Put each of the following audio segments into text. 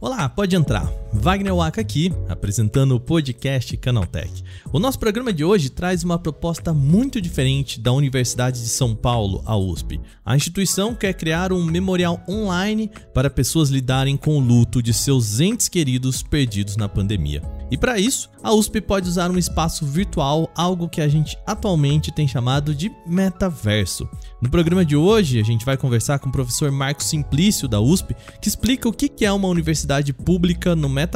Olá, pode entrar. Wagner Waka aqui, apresentando o podcast Canaltech. O nosso programa de hoje traz uma proposta muito diferente da Universidade de São Paulo, a USP. A instituição quer criar um memorial online para pessoas lidarem com o luto de seus entes queridos perdidos na pandemia. E para isso, a USP pode usar um espaço virtual, algo que a gente atualmente tem chamado de metaverso. No programa de hoje, a gente vai conversar com o professor Marcos Simplício da USP, que explica o que é uma universidade pública no metaverso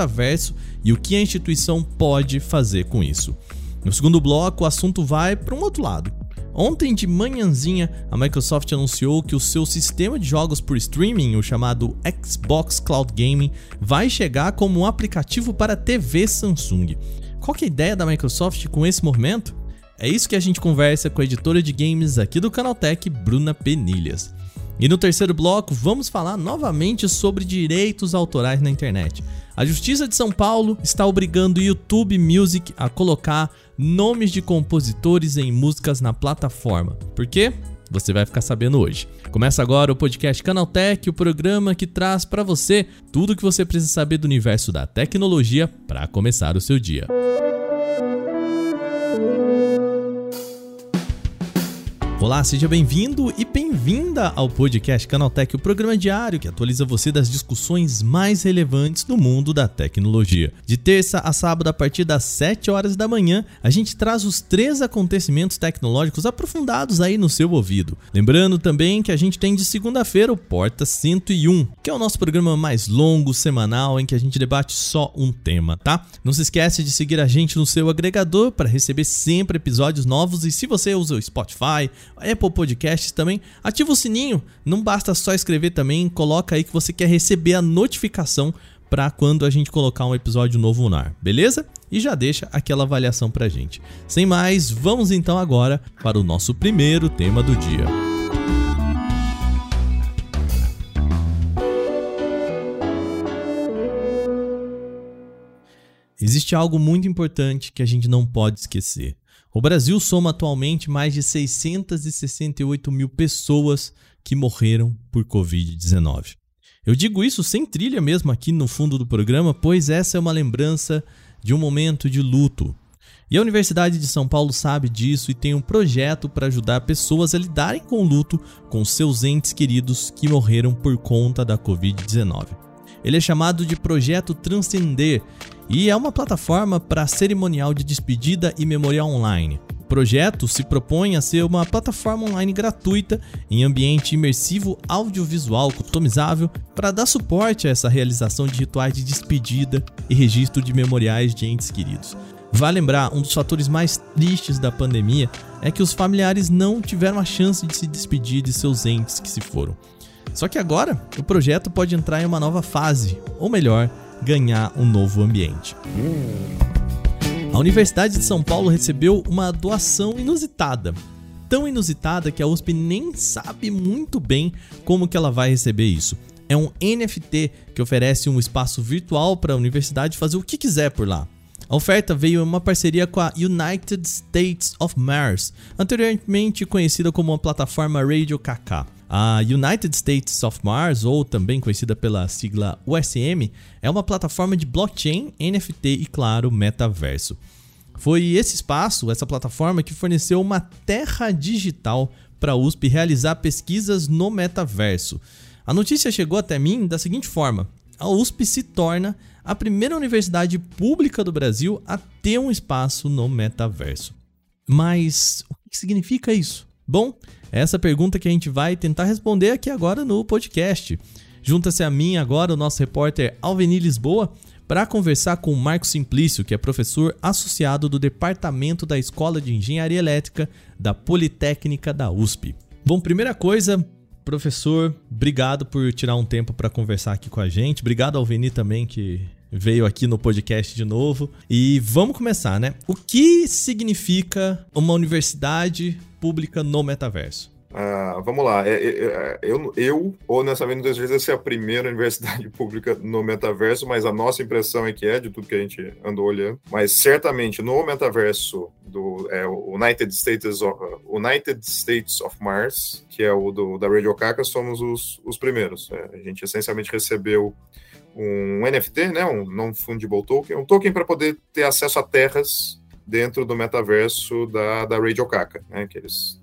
e o que a instituição pode fazer com isso. No segundo bloco, o assunto vai para um outro lado. Ontem de manhãzinha, a Microsoft anunciou que o seu sistema de jogos por streaming, o chamado Xbox Cloud Gaming, vai chegar como um aplicativo para TV Samsung. Qual é a ideia da Microsoft com esse movimento? É isso que a gente conversa com a editora de games aqui do Canaltech, Bruna Penilhas. E no terceiro bloco, vamos falar novamente sobre direitos autorais na internet. A Justiça de São Paulo está obrigando o YouTube Music a colocar nomes de compositores em músicas na plataforma. Por quê? Você vai ficar sabendo hoje. Começa agora o podcast Canaltech, o programa que traz para você tudo o que você precisa saber do universo da tecnologia para começar o seu dia. Olá, seja bem-vindo e bem-vinda ao podcast Canaltech, o programa diário que atualiza você das discussões mais relevantes do mundo da tecnologia. De terça a sábado, a partir das 7 horas da manhã, a gente traz os três acontecimentos tecnológicos aprofundados aí no seu ouvido. Lembrando também que a gente tem de segunda-feira o Porta 101, que é o nosso programa mais longo, semanal, em que a gente debate só um tema, tá? Não se esquece de seguir a gente no seu agregador para receber sempre episódios novos e se você usa o Spotify, Apple Podcasts também, ativa o sininho. Não basta só escrever também, coloca aí que você quer receber a notificação para quando a gente colocar um episódio novo no ar, beleza? E já deixa aquela avaliação pra gente. Sem mais, vamos então agora para o nosso primeiro tema do dia. Existe algo muito importante que a gente não pode esquecer. O Brasil soma atualmente mais de 668 mil pessoas que morreram por Covid-19. Eu digo isso sem trilha mesmo aqui no fundo do programa, pois essa é uma lembrança de um momento de luto. E a Universidade de São Paulo sabe disso e tem um projeto para ajudar pessoas a lidarem com o luto com seus entes queridos que morreram por conta da Covid-19. Ele é chamado de Projeto Transcender e é uma plataforma para cerimonial de despedida e memorial online. O projeto se propõe a ser uma plataforma online gratuita em ambiente imersivo audiovisual customizável para dar suporte a essa realização de rituais de despedida e registro de memoriais de entes queridos. Vale lembrar, um dos fatores mais tristes da pandemia é que os familiares não tiveram a chance de se despedir de seus entes que se foram. Só que agora, o projeto pode entrar em uma nova fase, ou melhor, ganhar um novo ambiente. A Universidade de São Paulo recebeu uma doação inusitada. Tão inusitada que a USP nem sabe muito bem como que ela vai receber isso. É um NFT que oferece um espaço virtual para a universidade fazer o que quiser por lá. A oferta veio em uma parceria com a United States of Mars, anteriormente conhecida como a plataforma Radio KK. A United States of Mars, ou também conhecida pela sigla USM, é uma plataforma de blockchain, NFT e, claro, metaverso. Foi esse espaço, essa plataforma, que forneceu uma terra digital para a USP realizar pesquisas no metaverso. A notícia chegou até mim da seguinte forma: a USP se torna a primeira universidade pública do Brasil a ter um espaço no metaverso. Mas o que significa isso? Bom, essa pergunta que a gente vai tentar responder aqui agora no podcast. Junta-se a mim agora o nosso repórter Alveni Lisboa para conversar com o Marco Simplício, que é professor associado do Departamento da Escola de Engenharia Elétrica da Politécnica da USP. Bom, primeira coisa, professor, obrigado por tirar um tempo para conversar aqui com a gente. Obrigado ao Veni também que veio aqui no podcast de novo. E vamos começar, né? O que significa uma universidade pública no metaverso? Uh, vamos lá, é, é, é, eu, eu honestamente, não sei se é a primeira universidade pública no metaverso, mas a nossa impressão é que é, de tudo que a gente andou olhando. Mas certamente no metaverso do é, United, States of, United States of Mars, que é o do, da Radio Caca, somos os, os primeiros. É, a gente essencialmente recebeu um NFT, né, um non-fungible token, um token para poder ter acesso a terras dentro do metaverso da, da Radio Caca, né, que eles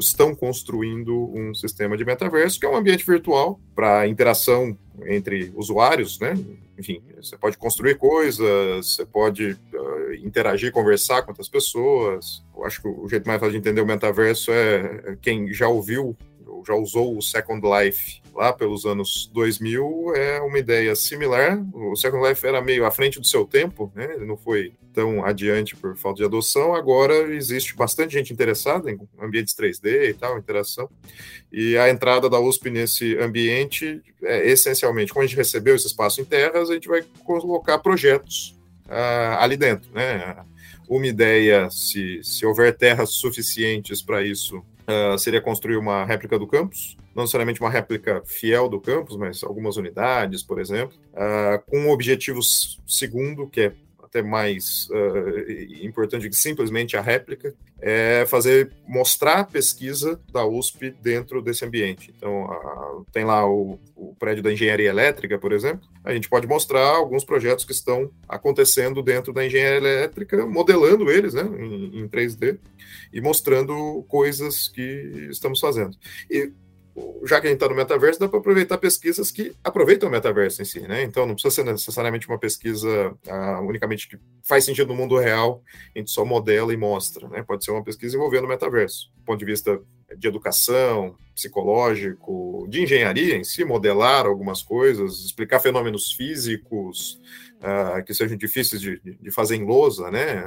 estão construindo um sistema de metaverso que é um ambiente virtual para interação entre usuários, né? Enfim, você pode construir coisas, você pode uh, interagir, conversar com outras pessoas. Eu acho que o jeito mais fácil de entender o metaverso é quem já ouviu já usou o Second Life lá pelos anos 2000, é uma ideia similar. O Second Life era meio à frente do seu tempo, né? Ele não foi tão adiante por falta de adoção. Agora existe bastante gente interessada em ambientes 3D e tal, interação. E a entrada da USP nesse ambiente é essencialmente, quando a gente recebeu esse espaço em terras, a gente vai colocar projetos uh, ali dentro, né? Uma ideia, se, se houver terras suficientes para isso, uh, seria construir uma réplica do campus, não necessariamente uma réplica fiel do campus, mas algumas unidades, por exemplo, uh, com um objetivo segundo, que é até mais uh, importante que simplesmente a réplica, é fazer mostrar a pesquisa da USP dentro desse ambiente. Então, tem lá o, o, prédio da engenharia elétrica, por exemplo. A gente pode mostrar alguns projetos que estão acontecendo dentro da engenharia elétrica, modelando eles, né, em, em 3D e mostrando coisas que estamos fazendo. E já que a gente está no metaverso, dá para aproveitar pesquisas que aproveitam o metaverso em si, né? Então não precisa ser necessariamente uma pesquisa uh, unicamente que faz sentido no mundo real, a gente só modela e mostra, né? Pode ser uma pesquisa envolvendo o metaverso, do ponto de vista de educação, psicológico, de engenharia em si, modelar algumas coisas, explicar fenômenos físicos uh, que sejam difíceis de, de fazer em lousa, né?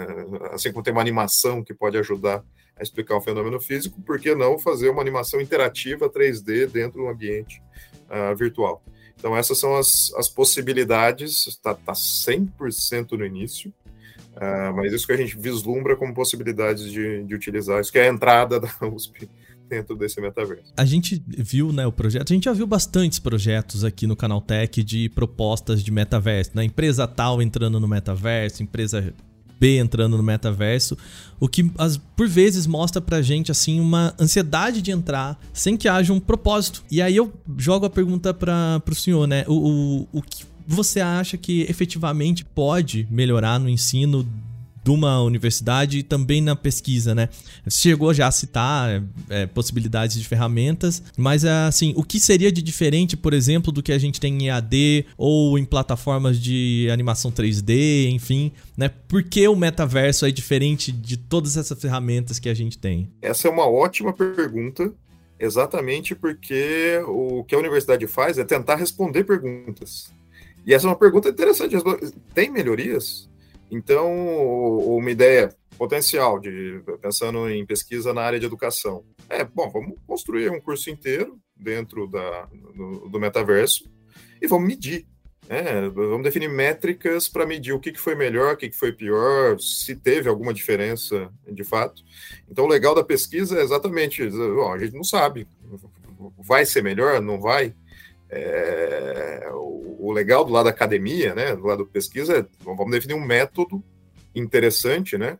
Assim como tem uma animação que pode ajudar a explicar um fenômeno físico, por que não fazer uma animação interativa 3D dentro do ambiente uh, virtual? Então, essas são as, as possibilidades, está tá 100% no início, uh, mas isso que a gente vislumbra como possibilidades de, de utilizar, isso que é a entrada da USP dentro desse metaverso. A gente viu, né, o projeto, a gente já viu bastantes projetos aqui no Canal Tech de propostas de metaverso, né? Empresa tal entrando no metaverso, empresa B entrando no metaverso, o que as, por vezes mostra pra gente assim uma ansiedade de entrar sem que haja um propósito. E aí eu jogo a pergunta para pro senhor, né? O, o, o que você acha que efetivamente pode melhorar no ensino de uma universidade e também na pesquisa, né? Chegou já a citar é, possibilidades de ferramentas, mas assim, o que seria de diferente, por exemplo, do que a gente tem em EAD ou em plataformas de animação 3D, enfim, né? Por que o metaverso é diferente de todas essas ferramentas que a gente tem? Essa é uma ótima pergunta. Exatamente porque o que a universidade faz é tentar responder perguntas. E essa é uma pergunta interessante. Tem melhorias? Então, uma ideia potencial de pensando em pesquisa na área de educação é bom, vamos construir um curso inteiro dentro da, do, do metaverso e vamos medir. Né? Vamos definir métricas para medir o que, que foi melhor, o que, que foi pior, se teve alguma diferença de fato. Então, o legal da pesquisa é exatamente, a gente não sabe, vai ser melhor, não vai. É, o, o, legal do lado da academia, né, do lado da pesquisa, é vamos definir um método interessante, né,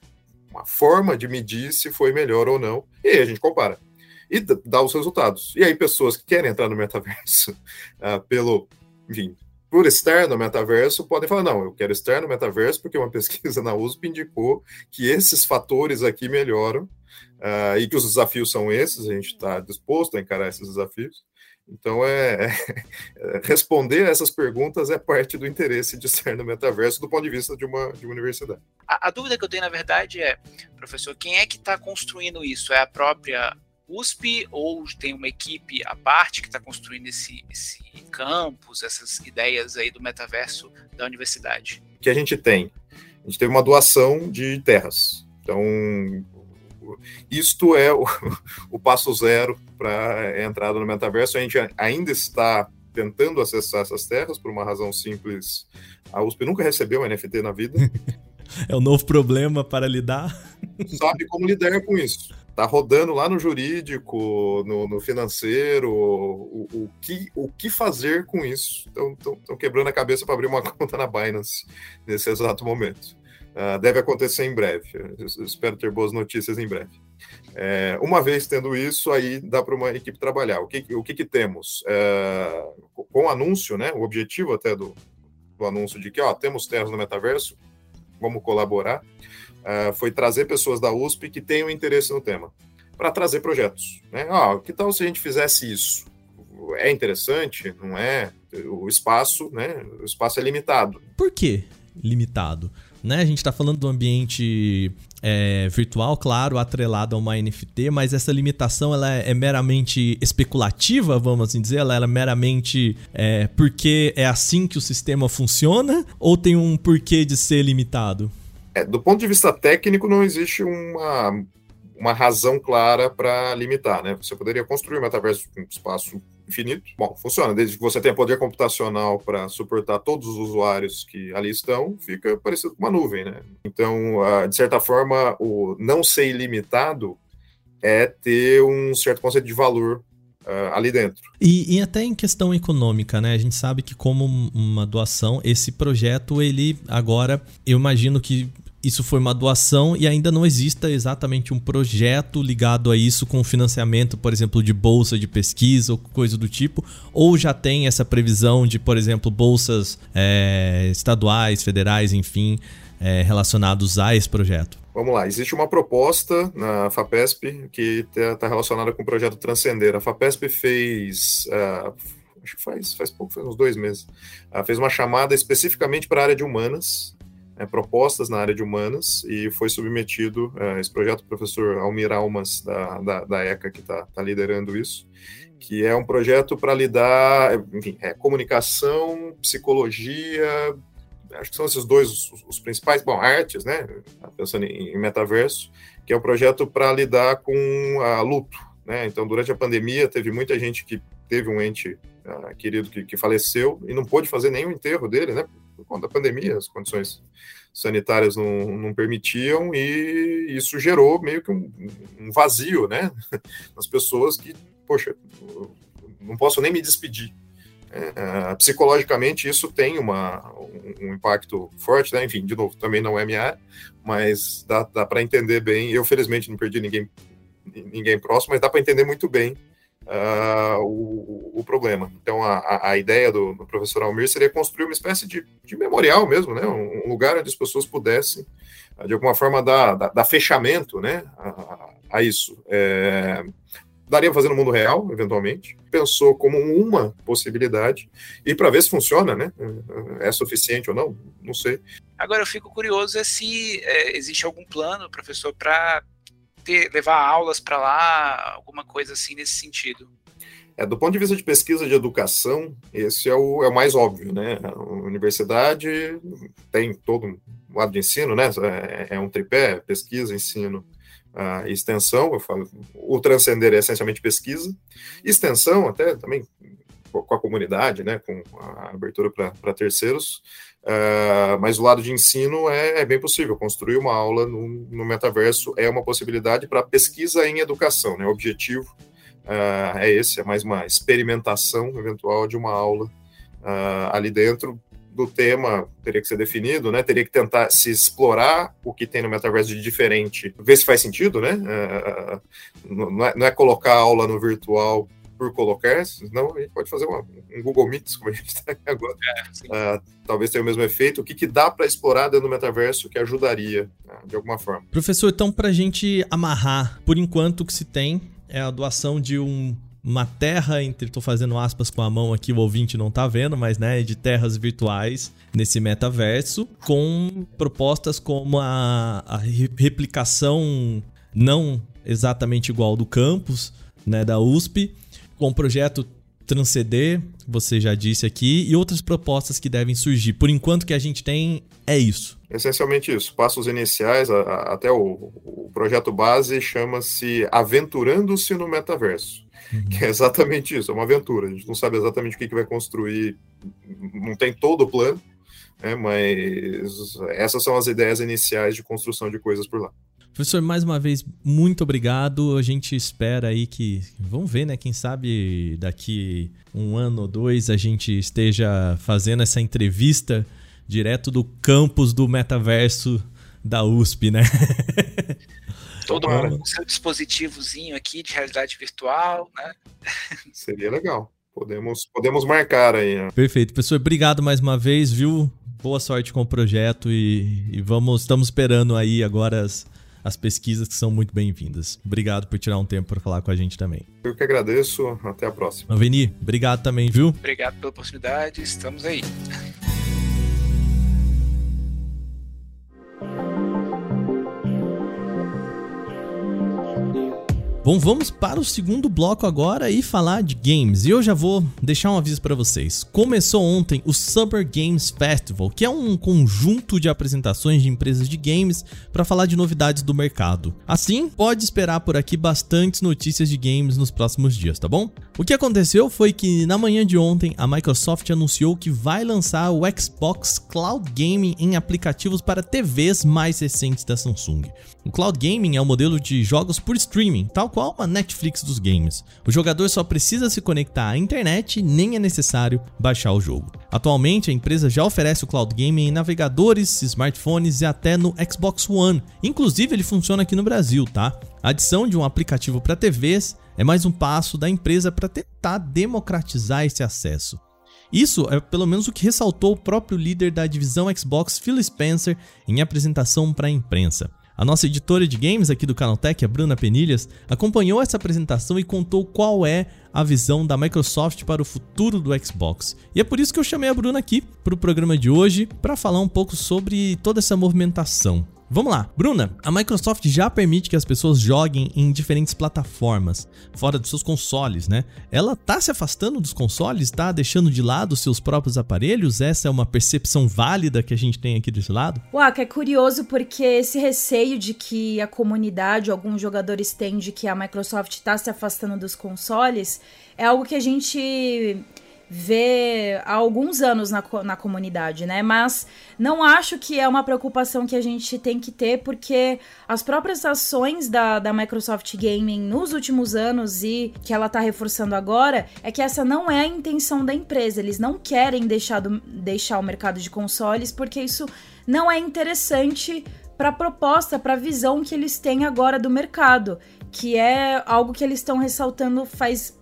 uma forma de medir se foi melhor ou não, e aí a gente compara e dá os resultados. E aí pessoas que querem entrar no metaverso uh, pelo, enfim, por estar no metaverso, podem falar, não, eu quero estar no metaverso porque uma pesquisa na USP indicou que esses fatores aqui melhoram uh, e que os desafios são esses, a gente está disposto a encarar esses desafios. Então, é, é, responder essas perguntas é parte do interesse de ser no metaverso do ponto de vista de uma, de uma universidade. A, a dúvida que eu tenho, na verdade, é, professor, quem é que está construindo isso? É a própria USP ou tem uma equipe à parte que está construindo esse, esse campus, essas ideias aí do metaverso da universidade? Que a gente tem? A gente teve uma doação de terras. Então, isto é o, o passo zero para a entrada no metaverso. A gente ainda está tentando acessar essas terras por uma razão simples. A USP nunca recebeu um NFT na vida. é um novo problema para lidar. Sabe como lidar com isso. tá rodando lá no jurídico, no, no financeiro, o, o, que, o que fazer com isso. Estão quebrando a cabeça para abrir uma conta na Binance nesse exato momento. Uh, deve acontecer em breve. Eu espero ter boas notícias em breve. É, uma vez tendo isso, aí dá para uma equipe trabalhar. O que, o que, que temos? É, com o anúncio, né, o objetivo até do, do anúncio de que ó, temos terras no metaverso, vamos colaborar uh, foi trazer pessoas da USP que tenham interesse no tema, para trazer projetos. Né? Ah, que tal se a gente fizesse isso? É interessante, não é? O espaço, né? O espaço é limitado. Por que limitado? Né? A gente está falando do ambiente é, virtual, claro, atrelado a uma NFT, mas essa limitação ela é, meramente especulativa, vamos assim dizer? Ela é meramente é, porque é assim que o sistema funciona? Ou tem um porquê de ser limitado? É, do ponto de vista técnico, não existe uma, uma razão clara para limitar, né? Você poderia construir um metaverso com espaço infinito. Bom, funciona. Desde que você tenha poder computacional para suportar todos os usuários que ali estão, fica parecido com uma nuvem, né? Então, de certa forma, o não ser ilimitado é ter um certo conceito de valor Uh, ali dentro. E, e, até em questão econômica, né? A gente sabe que como uma doação, esse projeto, ele agora, eu imagino que isso foi uma doação e ainda não exista exatamente um projeto ligado a isso com financiamento, por exemplo, de bolsa de pesquisa ou coisa do tipo, ou já tem essa previsão de, por exemplo, bolsas é, estaduais, federais, enfim, é, relacionados a esse projeto? Vamos lá, existe uma proposta na FAPESP que está tá relacionada com o projeto Transcender. A FAPESP fez, uh, acho que faz, faz pouco, faz uns dois meses, uh, fez uma chamada especificamente para a área de humanas, é, propostas na área de humanas e foi submetido é, esse projeto, o professor Almir Almas, da, da, da ECA, que está tá liderando isso, que é um projeto para lidar, enfim, é, comunicação, psicologia, acho que são esses dois os, os principais, bom, artes, né, pensando em, em metaverso, que é um projeto para lidar com a luto, né, então durante a pandemia teve muita gente que teve um ente uh, querido que, que faleceu e não pôde fazer nenhum enterro dele, né, por conta da pandemia, as condições sanitárias não, não permitiam, e isso gerou meio que um, um vazio, né, nas pessoas que, poxa, não posso nem me despedir. É, psicologicamente, isso tem uma, um, um, impacto forte, né? enfim, de novo, também não é minha mas dá, dá para entender bem. Eu, felizmente, não perdi ninguém, ninguém próximo, mas dá para entender muito bem uh, o, o, problema. Então, a, a ideia do, do, professor Almir seria construir uma espécie de, de memorial mesmo, né? um, um, lugar onde as pessoas pudessem, de alguma forma, dar, dar, dar fechamento né? a, a isso. É, daria para fazer no mundo real, eventualmente. Pensou como uma possibilidade e para ver se funciona, né? É suficiente ou não? Não sei. Agora eu fico curioso é se é, existe algum plano, professor, para ter, levar aulas para lá, alguma coisa assim nesse sentido? É, do ponto de vista de pesquisa de educação, esse é o, é o mais óbvio, né? A universidade tem todo um lado de ensino, né? É, é um tripé, pesquisa, ensino uh, extensão, eu falo, o transcender é essencialmente pesquisa, extensão até também com a comunidade, né? Com a abertura para terceiros, Uh, mas o lado de ensino é, é, bem possível. Construir uma aula no, no metaverso é uma possibilidade para pesquisa em educação. Né? O objetivo uh, é esse, é mais uma experimentação eventual de uma aula uh, ali dentro do tema teria que ser definido, né? Teria que tentar se explorar o que tem no metaverso de diferente, ver se faz sentido, né? não, é, não é colocar a aula no virtual por colocar, senão a gente pode fazer uma, um Google Meets, como a gente está aqui agora. É, uh, talvez tenha o mesmo efeito. O que, que dá para explorar dentro do metaverso que ajudaria, uh, de alguma forma? Professor, então, para a gente amarrar, por enquanto o que se tem é a doação de um uma terra entre, tô fazendo aspas com a mão aqui, o ouvinte não tá vendo, mas né, de terras virtuais nesse metaverso, com propostas como a, a replicação não exatamente igual do campus, né, da USP, com o projeto Transcender, você já disse aqui, e outras propostas que devem surgir. Por enquanto que a gente tem é isso. Essencialmente isso. Passos iniciais, a, a, até o, o, projeto base chama-se Aventurando-se no Metaverso. Uhum. Que é exatamente isso, é uma aventura. A gente não sabe exatamente o que, que vai construir, não tem todo o plano, né, mas essas são as ideias iniciais de construção de coisas por lá. Professor, mais uma vez, muito obrigado. A gente espera aí que. Vamos ver, né? Quem sabe daqui um ano ou dois a gente esteja fazendo essa entrevista direto do campus do metaverso da USP, né? Todo mundo com seu dispositivozinho aqui de realidade virtual, né? Seria legal. Podemos, podemos marcar aí. Né? Perfeito. Professor, obrigado mais uma vez, viu? Boa sorte com o projeto e, e vamos, estamos esperando aí agora as, as pesquisas que são muito bem-vindas. Obrigado por tirar um tempo para falar com a gente também. Eu que agradeço. Até a próxima. Aveni, obrigado também, viu? Obrigado pela oportunidade. Estamos aí. Bom, vamos para o segundo bloco agora e falar de games. E eu já vou deixar um aviso para vocês. Começou ontem o Summer Games Festival, que é um conjunto de apresentações de empresas de games para falar de novidades do mercado. Assim, pode esperar por aqui bastantes notícias de games nos próximos dias, tá bom? O que aconteceu foi que na manhã de ontem a Microsoft anunciou que vai lançar o Xbox Cloud Gaming em aplicativos para TVs mais recentes da Samsung. O Cloud Gaming é o um modelo de jogos por streaming, tal qual a Netflix dos games. O jogador só precisa se conectar à internet e nem é necessário baixar o jogo. Atualmente, a empresa já oferece o cloud gaming em navegadores, smartphones e até no Xbox One. Inclusive, ele funciona aqui no Brasil, tá? A adição de um aplicativo para TVs é mais um passo da empresa para tentar democratizar esse acesso. Isso é pelo menos o que ressaltou o próprio líder da divisão Xbox, Phil Spencer, em apresentação para a imprensa. A nossa editora de games aqui do Canaltech, a Bruna Penilhas, acompanhou essa apresentação e contou qual é a visão da Microsoft para o futuro do Xbox. E é por isso que eu chamei a Bruna aqui para o programa de hoje para falar um pouco sobre toda essa movimentação. Vamos lá, Bruna, a Microsoft já permite que as pessoas joguem em diferentes plataformas, fora dos seus consoles, né? Ela tá se afastando dos consoles, tá deixando de lado os seus próprios aparelhos? Essa é uma percepção válida que a gente tem aqui desse lado? Uau, é curioso porque esse receio de que a comunidade, alguns jogadores têm de que a Microsoft tá se afastando dos consoles, é algo que a gente vê há alguns anos na, na comunidade, né? Mas não acho que é uma preocupação que a gente tem que ter, porque as próprias ações da, da Microsoft Gaming nos últimos anos e que ela tá reforçando agora é que essa não é a intenção da empresa. Eles não querem deixar, do, deixar o mercado de consoles, porque isso não é interessante para a proposta, para a visão que eles têm agora do mercado, que é algo que eles estão ressaltando faz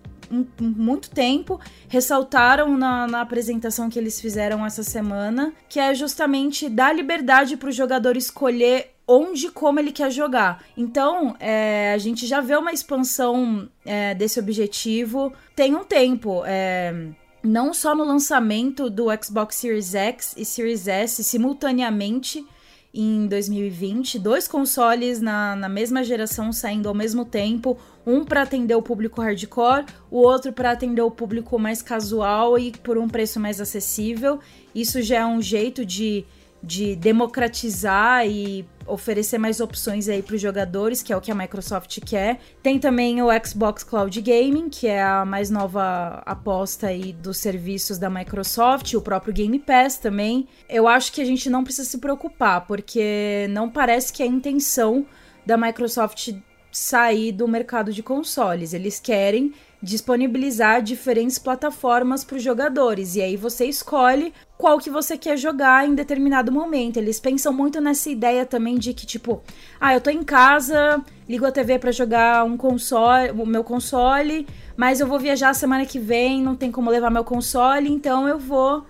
muito tempo, ressaltaram na, na, apresentação que eles fizeram essa semana, que é justamente dar liberdade para o jogador escolher onde e como ele quer jogar. Então, é, a gente já vê uma expansão é, desse objetivo tem um tempo. É, não só no lançamento do Xbox Series X e Series S simultaneamente em 2020, dois consoles na, na mesma geração saindo ao mesmo tempo, um para atender o público hardcore, o outro para atender o público mais casual e por um preço mais acessível. Isso já é um jeito de de democratizar e oferecer mais opções aí para os jogadores, que é o que a Microsoft quer. Tem também o Xbox Cloud Gaming, que é a mais nova aposta aí dos serviços da Microsoft, o próprio Game Pass também. Eu acho que a gente não precisa se preocupar, porque não parece que é a intenção da Microsoft sair do mercado de consoles. Eles querem disponibilizar diferentes plataformas para os jogadores e aí você escolhe qual que você quer jogar em determinado momento. Eles pensam muito nessa ideia também de que tipo, ah, eu tô em casa, ligo a TV para jogar um console, o meu console, mas eu vou viajar semana que vem, não tem como levar meu console, então eu vou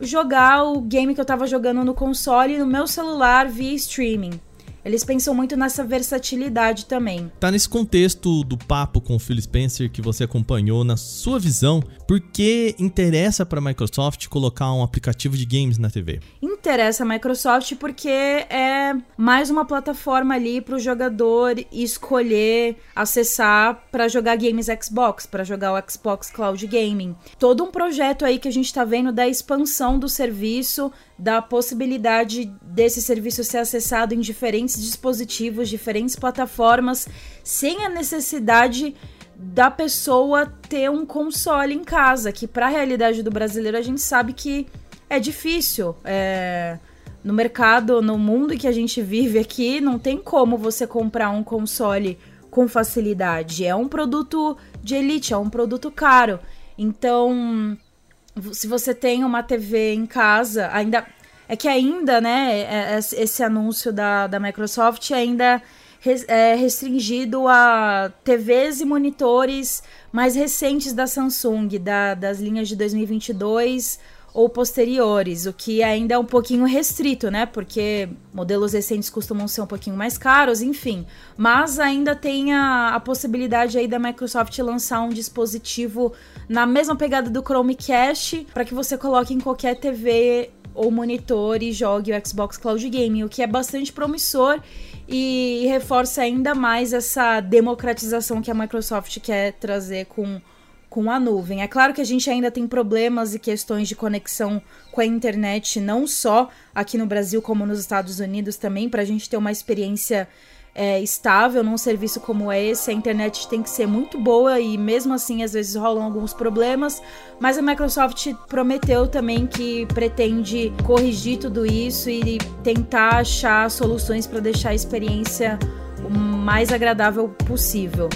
jogar o game que eu tava jogando no console no meu celular via streaming. Eles pensam muito nessa versatilidade também. Tá nesse contexto do papo com o Phil Spencer que você acompanhou, na sua visão, por que interessa para a Microsoft colocar um aplicativo de games na TV? Interessa a Microsoft porque é mais uma plataforma ali para o jogador escolher, acessar para jogar games Xbox, para jogar o Xbox Cloud Gaming. Todo um projeto aí que a gente está vendo da expansão do serviço, da possibilidade desse serviço ser acessado em diferentes dispositivos, diferentes plataformas, sem a necessidade da pessoa ter um console em casa, que para a realidade do brasileiro a gente sabe que é difícil. É... no mercado, no mundo que a gente vive aqui, não tem como você comprar um console com facilidade. É um produto de elite, é um produto caro. Então, se você tem uma TV em casa, ainda. É que ainda, né, é, é, esse anúncio da, da Microsoft ainda é restringido a TVs e monitores mais recentes da Samsung, da, das linhas de 2022 ou posteriores, o que ainda é um pouquinho restrito, né? Porque modelos recentes costumam ser um pouquinho mais caros, enfim. Mas ainda tem a, a possibilidade aí da Microsoft lançar um dispositivo na mesma pegada do Chromecast para que você coloque em qualquer TV ou monitor e jogue o Xbox Cloud Gaming, o que é bastante promissor e reforça ainda mais essa democratização que a Microsoft quer trazer com com a nuvem. É claro que a gente ainda tem problemas e questões de conexão com a internet, não só aqui no Brasil, como nos Estados Unidos também, para a gente ter uma experiência é, estável num serviço como esse. A internet tem que ser muito boa e, mesmo assim, às vezes rolam alguns problemas. Mas a Microsoft prometeu também que pretende corrigir tudo isso e tentar achar soluções para deixar a experiência o mais agradável possível.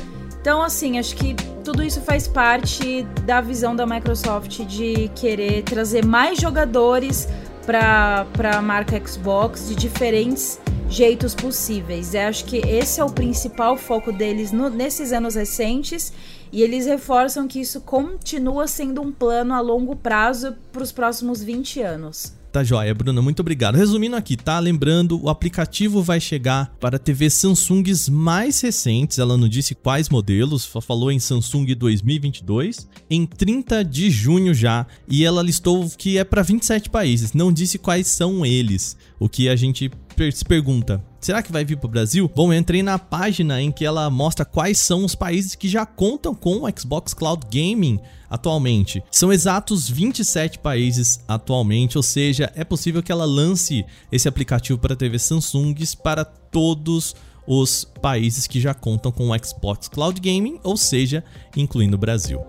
Então, assim, acho que tudo isso faz parte da visão da Microsoft de querer trazer mais jogadores para a marca Xbox de diferentes jeitos possíveis. Eu acho que esse é o principal foco deles no, nesses anos recentes e eles reforçam que isso continua sendo um plano a longo prazo para os próximos 20 anos. Tá joia, Bruna, muito obrigado. Resumindo aqui, tá? Lembrando, o aplicativo vai chegar para TV Samsungs mais recentes, ela não disse quais modelos, falou em Samsung 2022, em 30 de junho já, e ela listou que é para 27 países, não disse quais são eles, o que a gente se pergunta, será que vai vir para o Brasil? Bom, eu entrei na página em que ela mostra quais são os países que já contam com o Xbox Cloud Gaming atualmente. São exatos 27 países atualmente, ou seja, é possível que ela lance esse aplicativo para TV Samsungs para todos os países que já contam com o Xbox Cloud Gaming, ou seja, incluindo o Brasil.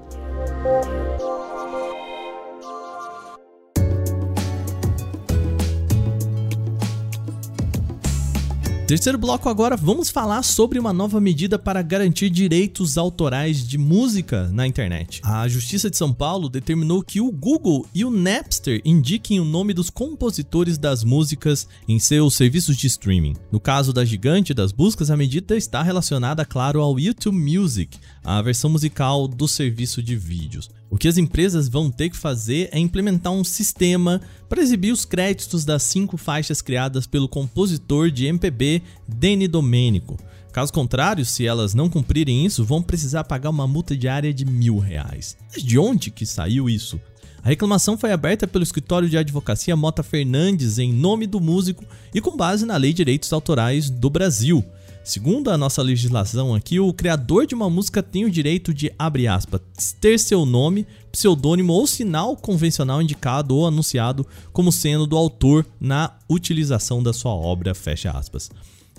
Terceiro bloco agora, vamos falar sobre uma nova medida para garantir direitos autorais de música na internet. A Justiça de São Paulo determinou que o Google e o Napster indiquem o nome dos compositores das músicas em seus serviços de streaming. No caso da gigante das buscas, a medida está relacionada, claro, ao YouTube Music, a versão musical do serviço de vídeos. O que as empresas vão ter que fazer é implementar um sistema para exibir os créditos das cinco faixas criadas pelo compositor de MPB Danny Domênico. Caso contrário, se elas não cumprirem isso, vão precisar pagar uma multa diária de mil reais. Mas de onde que saiu isso? A reclamação foi aberta pelo escritório de advocacia Mota Fernandes em nome do músico e com base na Lei de Direitos Autorais do Brasil. Segundo a nossa legislação aqui, o criador de uma música tem o direito de, abre aspas, ter seu nome, pseudônimo ou sinal convencional indicado ou anunciado como sendo do autor na utilização da sua obra, fecha aspas.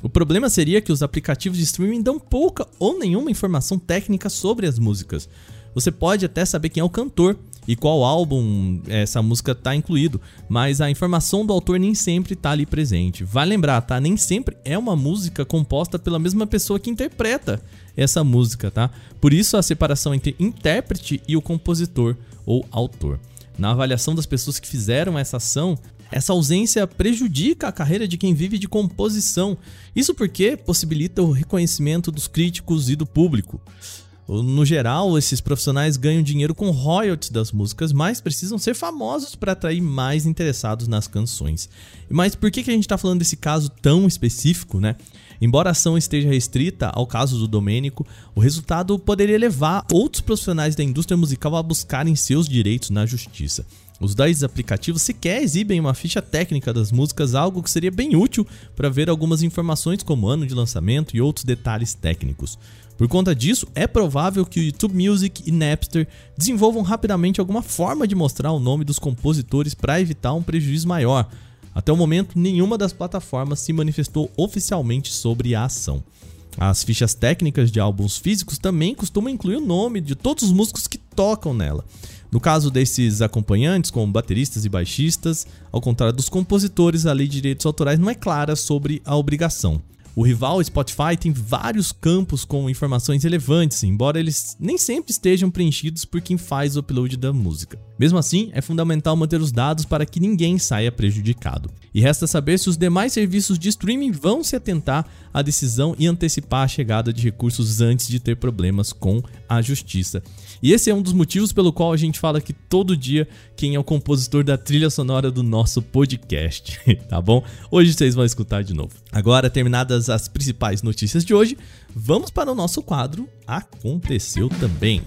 O problema seria que os aplicativos de streaming dão pouca ou nenhuma informação técnica sobre as músicas. Você pode até saber quem é o cantor, e qual álbum essa música tá incluído, mas a informação do autor nem sempre tá ali presente. Vai lembrar, tá? Nem sempre é uma música composta pela mesma pessoa que interpreta essa música, tá? Por isso a separação entre intérprete e o compositor ou autor. Na avaliação das pessoas que fizeram essa ação, essa ausência prejudica a carreira de quem vive de composição. Isso porque possibilita o reconhecimento dos críticos e do público. No geral, esses profissionais ganham dinheiro com royalties das músicas, mas precisam ser famosos para atrair mais interessados nas canções. Mas por que, que a gente está falando desse caso tão específico, né? Embora a ação esteja restrita ao caso do Domênico, o resultado poderia levar outros profissionais da indústria musical a buscarem seus direitos na justiça. Os dois aplicativos sequer exibem uma ficha técnica das músicas, algo que seria bem útil para ver algumas informações como ano de lançamento e outros detalhes técnicos. Por conta disso, é provável que o YouTube Music e Napster desenvolvam rapidamente alguma forma de mostrar o nome dos compositores para evitar um prejuízo maior. Até o momento, nenhuma das plataformas se manifestou oficialmente sobre a ação. As fichas técnicas de álbuns físicos também costumam incluir o nome de todos os músicos que tocam nela. No caso desses acompanhantes, como bateristas e baixistas, ao contrário dos compositores, a lei de direitos autorais não é clara sobre a obrigação. O rival Spotify tem vários campos com informações relevantes, embora eles nem sempre estejam preenchidos por quem faz o upload da música. Mesmo assim, é fundamental manter os dados para que ninguém saia prejudicado. E resta saber se os demais serviços de streaming vão se atentar à decisão e antecipar a chegada de recursos antes de ter problemas com a justiça. E esse é um dos motivos pelo qual a gente fala que todo dia quem é o compositor da trilha sonora do nosso podcast, tá bom? Hoje vocês vão escutar de novo. Agora, terminadas as principais notícias de hoje, vamos para o nosso quadro Aconteceu também.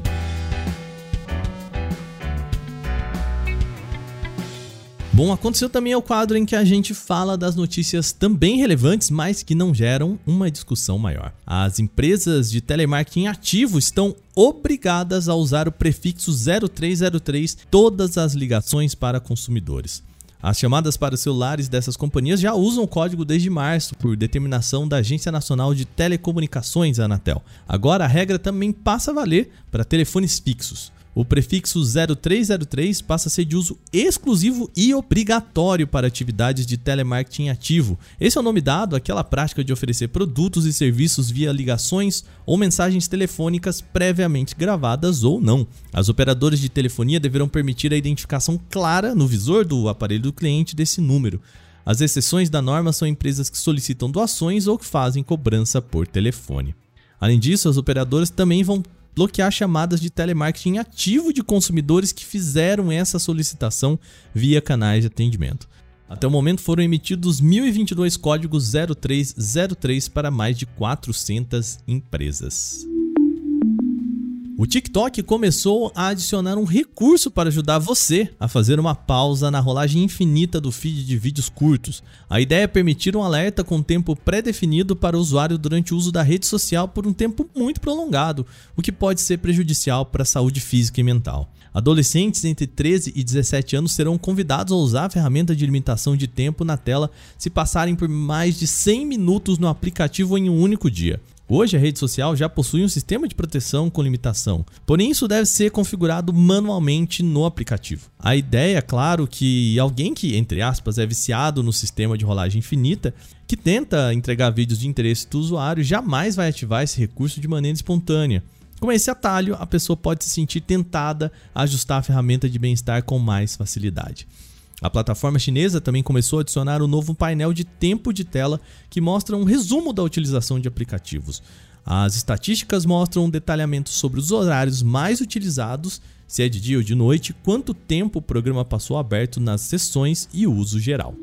Bom, aconteceu também o quadro em que a gente fala das notícias também relevantes, mas que não geram uma discussão maior. As empresas de telemarketing ativo estão obrigadas a usar o prefixo 0303 todas as ligações para consumidores. As chamadas para os celulares dessas companhias já usam o código desde março, por determinação da Agência Nacional de Telecomunicações, Anatel. Agora a regra também passa a valer para telefones fixos o prefixo 0303 passa a ser de uso exclusivo e obrigatório para atividades de telemarketing ativo. Esse é o nome dado àquela prática de oferecer produtos e serviços via ligações ou mensagens telefônicas previamente gravadas ou não. As operadoras de telefonia deverão permitir a identificação clara no visor do aparelho do cliente desse número. As exceções da norma são empresas que solicitam doações ou que fazem cobrança por telefone. Além disso, as operadoras também vão bloquear chamadas de telemarketing ativo de consumidores que fizeram essa solicitação via canais de atendimento. Até o momento foram emitidos 1.022 códigos 0303 para mais de 400 empresas. O TikTok começou a adicionar um recurso para ajudar você a fazer uma pausa na rolagem infinita do feed de vídeos curtos. A ideia é permitir um alerta com tempo pré-definido para o usuário durante o uso da rede social por um tempo muito prolongado, o que pode ser prejudicial para a saúde física e mental. Adolescentes entre 13 e 17 anos serão convidados a usar a ferramenta de limitação de tempo na tela se passarem por mais de 100 minutos no aplicativo em um único dia. Hoje a rede social já possui um sistema de proteção com limitação, porém isso deve ser configurado manualmente no aplicativo. A ideia é claro que alguém que, entre aspas, é viciado no sistema de rolagem infinita, que tenta entregar vídeos de interesse do usuário, jamais vai ativar esse recurso de maneira espontânea. Com esse atalho, a pessoa pode se sentir tentada a ajustar a ferramenta de bem-estar com mais facilidade. A plataforma chinesa também começou a adicionar um novo painel de tempo de tela que mostra um resumo da utilização de aplicativos. As estatísticas mostram um detalhamento sobre os horários mais utilizados, se é de dia ou de noite, quanto tempo o programa passou aberto nas sessões e uso geral.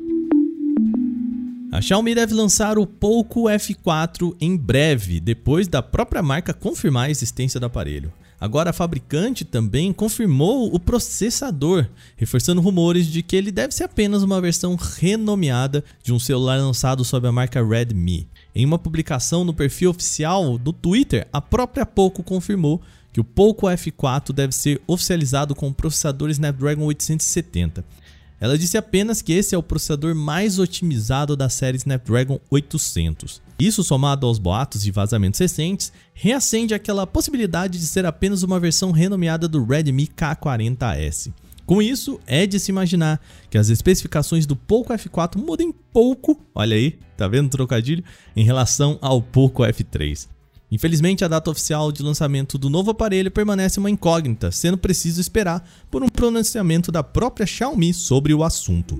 A Xiaomi deve lançar o Poco F4 em breve, depois da própria marca confirmar a existência do aparelho. Agora a fabricante também confirmou o processador, reforçando rumores de que ele deve ser apenas uma versão renomeada de um celular lançado sob a marca Redmi. Em uma publicação no perfil oficial do Twitter, a própria Poco confirmou que o Poco F4 deve ser oficializado com o processador Snapdragon 870. Ela disse apenas que esse é o processador mais otimizado da série Snapdragon 800. Isso, somado aos boatos e vazamentos recentes, reacende aquela possibilidade de ser apenas uma versão renomeada do Redmi K40S. Com isso, é de se imaginar que as especificações do Poco F4 mudem pouco, olha aí, tá vendo o trocadilho, em relação ao Poco F3. Infelizmente, a data oficial de lançamento do novo aparelho permanece uma incógnita, sendo preciso esperar por um pronunciamento da própria Xiaomi sobre o assunto.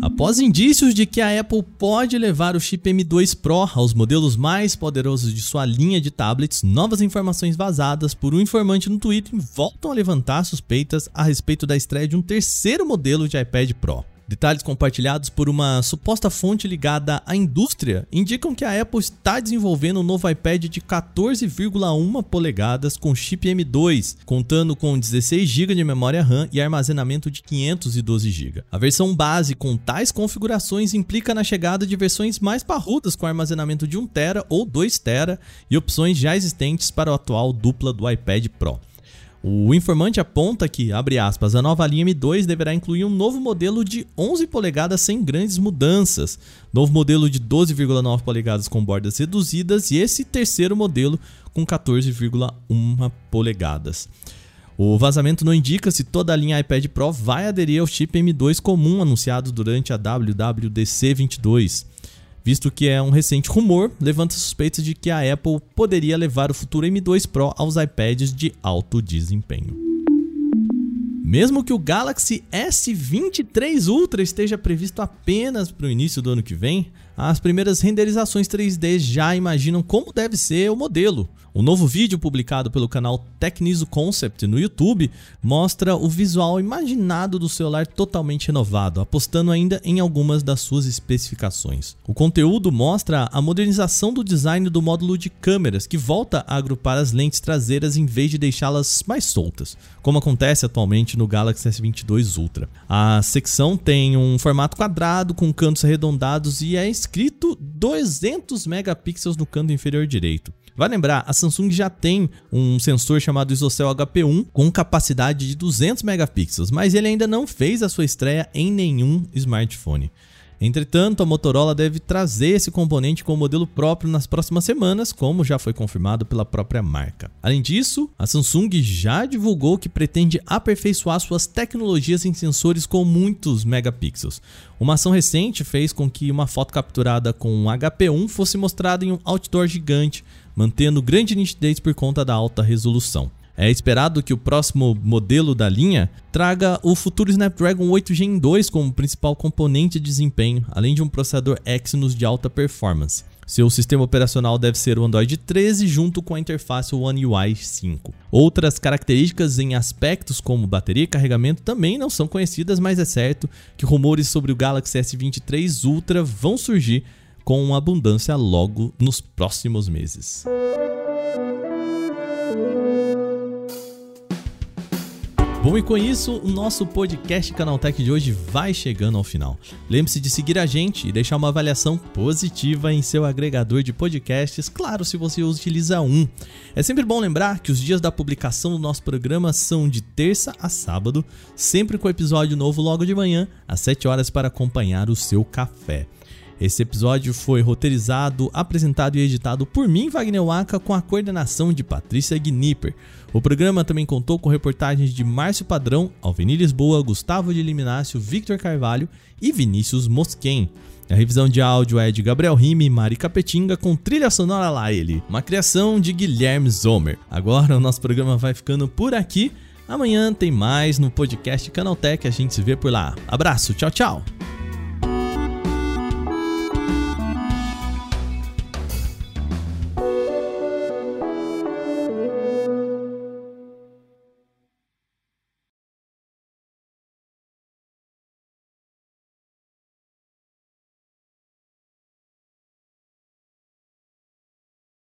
Após indícios de que a Apple pode levar o chip M2 Pro aos modelos mais poderosos de sua linha de tablets, novas informações vazadas por um informante no Twitter voltam a levantar suspeitas a respeito da estreia de um terceiro modelo de iPad Pro. Detalhes compartilhados por uma suposta fonte ligada à indústria indicam que a Apple está desenvolvendo um novo iPad de 14,1 polegadas com chip M2, contando com 16 GB de memória RAM e armazenamento de 512 GB. A versão base com tais configurações implica na chegada de versões mais parrudas com armazenamento de 1 TB ou 2 TB e opções já existentes para o atual dupla do iPad Pro. O informante aponta que, abre aspas, a nova linha M2 deverá incluir um novo modelo de 11 polegadas sem grandes mudanças, novo modelo de 12,9 polegadas com bordas reduzidas e esse terceiro modelo com 14,1 polegadas. O vazamento não indica se toda a linha iPad Pro vai aderir ao chip M2 comum anunciado durante a WWDC 22, visto que é um recente rumor, levanta suspeitas de que a Apple poderia levar o futuro M2 Pro aos iPads de alto desempenho. Mesmo que o Galaxy S23 Ultra esteja previsto apenas para o início do ano que vem, as primeiras renderizações 3D já imaginam como deve ser o modelo. O novo vídeo publicado pelo canal Tecniso Concept no YouTube mostra o visual imaginado do celular totalmente renovado, apostando ainda em algumas das suas especificações. O conteúdo mostra a modernização do design do módulo de câmeras, que volta a agrupar as lentes traseiras em vez de deixá-las mais soltas, como acontece atualmente no Galaxy S22 Ultra. A secção tem um formato quadrado com cantos arredondados e é escrito 200 megapixels no canto inferior direito. Vai lembrar, a Samsung já tem um sensor chamado ISOCELL HP1 com capacidade de 200 megapixels, mas ele ainda não fez a sua estreia em nenhum smartphone. Entretanto, a Motorola deve trazer esse componente com o modelo próprio nas próximas semanas, como já foi confirmado pela própria marca. Além disso, a Samsung já divulgou que pretende aperfeiçoar suas tecnologias em sensores com muitos megapixels. Uma ação recente fez com que uma foto capturada com um HP1 fosse mostrada em um outdoor gigante, mantendo grande nitidez por conta da alta resolução. É esperado que o próximo modelo da linha traga o futuro Snapdragon 8 Gen 2 como principal componente de desempenho, além de um processador Exynos de alta performance. Seu sistema operacional deve ser o Android 13 junto com a interface One UI 5. Outras características em aspectos como bateria e carregamento também não são conhecidas, mas é certo que rumores sobre o Galaxy S23 Ultra vão surgir com abundância logo nos próximos meses. Bom, e com isso, o nosso podcast Canaltech de hoje vai chegando ao final. Lembre-se de seguir a gente e deixar uma avaliação positiva em seu agregador de podcasts, claro, se você utiliza um. É sempre bom lembrar que os dias da publicação do nosso programa são de terça a sábado, sempre com episódio novo logo de manhã, às 7 horas, para acompanhar o seu café. Esse episódio foi roteirizado, apresentado e editado por mim, Wagner Waka, com a coordenação de Patrícia Gnipper. O programa também contou com reportagens de Márcio Padrão, Alveni Lisboa, Gustavo de Liminácio, Victor Carvalho e Vinícius Mosquen. A revisão de áudio é de Gabriel Rime e Mari Capetinga com trilha sonora lá ele, uma criação de Guilherme Zomer. Agora o nosso programa vai ficando por aqui. Amanhã tem mais no podcast Canaltech, a gente se vê por lá. Abraço, tchau, tchau.